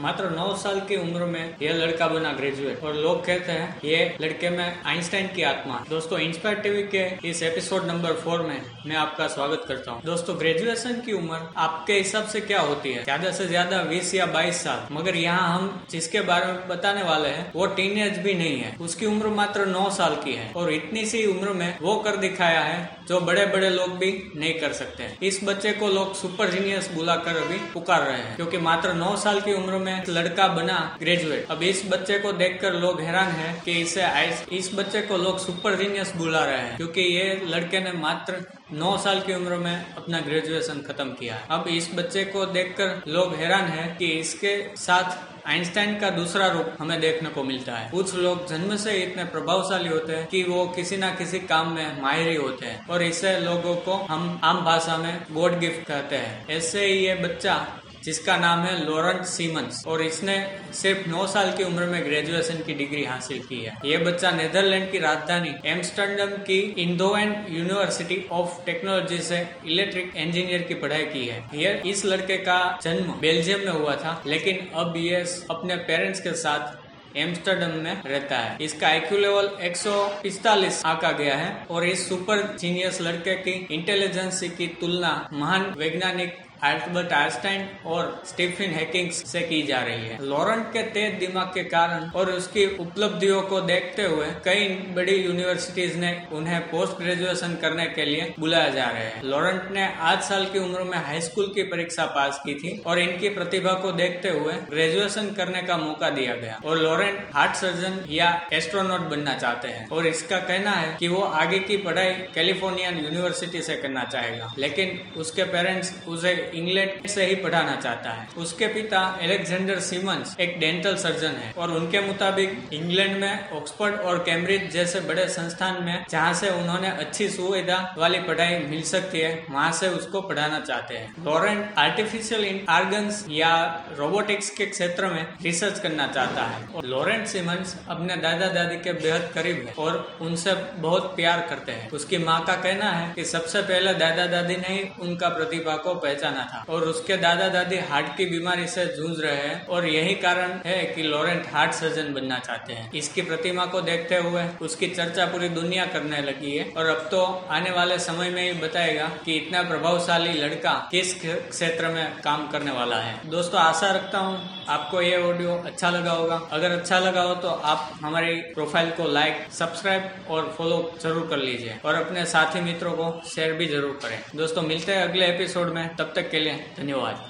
मात्र 9 साल की उम्र में यह लड़का बना ग्रेजुएट और लोग कहते हैं, ये लड़के में आइंस्टाइन की आत्मा दोस्तों इंस्पायर टीवी के इस एपिसोड नंबर फोर में मैं आपका स्वागत करता हूँ। दोस्तों ग्रेजुएशन की उम्र आपके हिसाब से क्या होती है? ज़्यादा से ज़्यादा 20 या 22 साल। मगर यहाँ हम जिसके बारे में बताने वाले हैं, वो टीन भी नहीं है। उसकी उम्र मात्र नौ साल की है। और इतनी सी उम्र में वो कर दिखाया है, जो बड़े बड़े लोग भी नहीं कर सकते इस बच्चे को लोग सुपर जीनियस बुलाकर अभी पुकार रहे हैं, क्योंकि मात्र नौ साल की उम्र में लड़का बना ग्रेजुएट अब इस बच्चे को देखकर लोग हैरान हैं कि इसे इस बच्चे को लोग सुपर जीनियस बुला रहे हैं, क्योंकि ये लड़के ने मात्र 9 साल की उम्र में अपना ग्रेजुएशन खत्म किया है। अब इस बच्चे को देखकर लोग हैरान हैं कि इसके साथ आइंस्टाइन का दूसरा रूप हमें देखने को मिलता है। कुछ लोग जन्म से इतने प्रभावशाली होते हैं कि वो किसी न किसी काम में माहिर होते हैं, और इसे लोगों को हम आम भाषा में गॉड गिफ्ट कहते हैं। ऐसे ही ये बच्चा जिसका नाम है लॉरेंट सीमंस और इसने सिर्फ़ 9 साल की उम्र में ग्रेजुएशन की डिग्री हासिल की है। ये बच्चा नेदरलैंड की राजधानी एम्स्टरडम की इंडोवेंट यूनिवर्सिटी ऑफ़ टेक्नोलॉजी से इलेक्ट्रिक इंजीनियर की पढ़ाई की है। ये इस लड़के का जन्म बेल्जियम में हुआ था, लेकिन अब ये अपने पेरेंट्स के साथ एम्स्टरडम में रहता है। इसका आईक्यू लेवल 145 आका गया है और इस सुपर जीनियस लड़के की इंटेलिजेंस की तुलना महान वैज्ञानिक अल्बर्ट आइंस्टाइन और स्टीफन हैकिंग से की जा रही है। लॉरेंट के तेज दिमाग के कारण और उसकी उपलब्धियों को देखते हुए कई बड़ी यूनिवर्सिटीज ने उन्हें पोस्ट ग्रेजुएशन करने के लिए बुलाया जा रहे हैं। लॉरेंट ने आठ साल की उम्र में हाई स्कूल की परीक्षा पास की थी और इनकी प्रतिभा को देखते हुए ग्रेजुएशन करने का मौका दिया गया। और लॉरेंट हार्ट सर्जन या एस्ट्रोनॉट बनना चाहते हैं और इसका कहना है कि वो आगे की पढ़ाई कैलिफ़ोर्निया यूनिवर्सिटी से करना चाहेगा। लेकिन उसके पेरेंट्स उसे इंग्लैंड से ही पढ़ाना चाहता है। उसके पिता एलेक्जेंडर सीमंस एक डेंटल सर्जन है और उनके मुताबिक इंग्लैंड में, ऑक्सफोर्ड और कैम्ब्रिज जैसे बड़े संस्थान में, जहाँ से उन्होंने अच्छी सुविधा वाली पढ़ाई मिल सकती है, वहाँ से उसको पढ़ाना चाहते हैं। लॉरेंट आर्टिफिशियल आर्गन्स या रोबोटिक्स के क्षेत्र में रिसर्च करना चाहता है। और लॉरेंट सीमंस अपने दादा दादी के बेहद करीब है और उनसे बहुत प्यार करते हैं। उसकी माँ का कहना है कि सबसे पहले दादा दादी ने ही उनका प्रतिभा को पहचाना जाना था। और उसके दादा दादी हार्ट की बीमारी से जूझ रहे हैं और यही कारण है कि लॉरेंट हार्ट सर्जन बनना चाहते हैं। इसकी प्रतिमा को देखते हुए उसकी चर्चा पूरी दुनिया करने लगी है। और अब तो आने वाले समय में ही बताएगा कि इतना प्रभावशाली लड़का किस क्षेत्र में काम करने वाला है। दोस्तों, आशा रखता हूँ आपको ये ऑडियो अच्छा लगा होगा। अगर अच्छा लगा हो तो आप हमारी प्रोफ़ाइल को लाइक सब्सक्राइब और फॉलो ज़रूर कर लीजिए। और अपने साथी मित्रों को शेयर भी ज़रूर करें। दोस्तों, मिलते हैं अगले एपिसोड में। तब तक धन्यवाद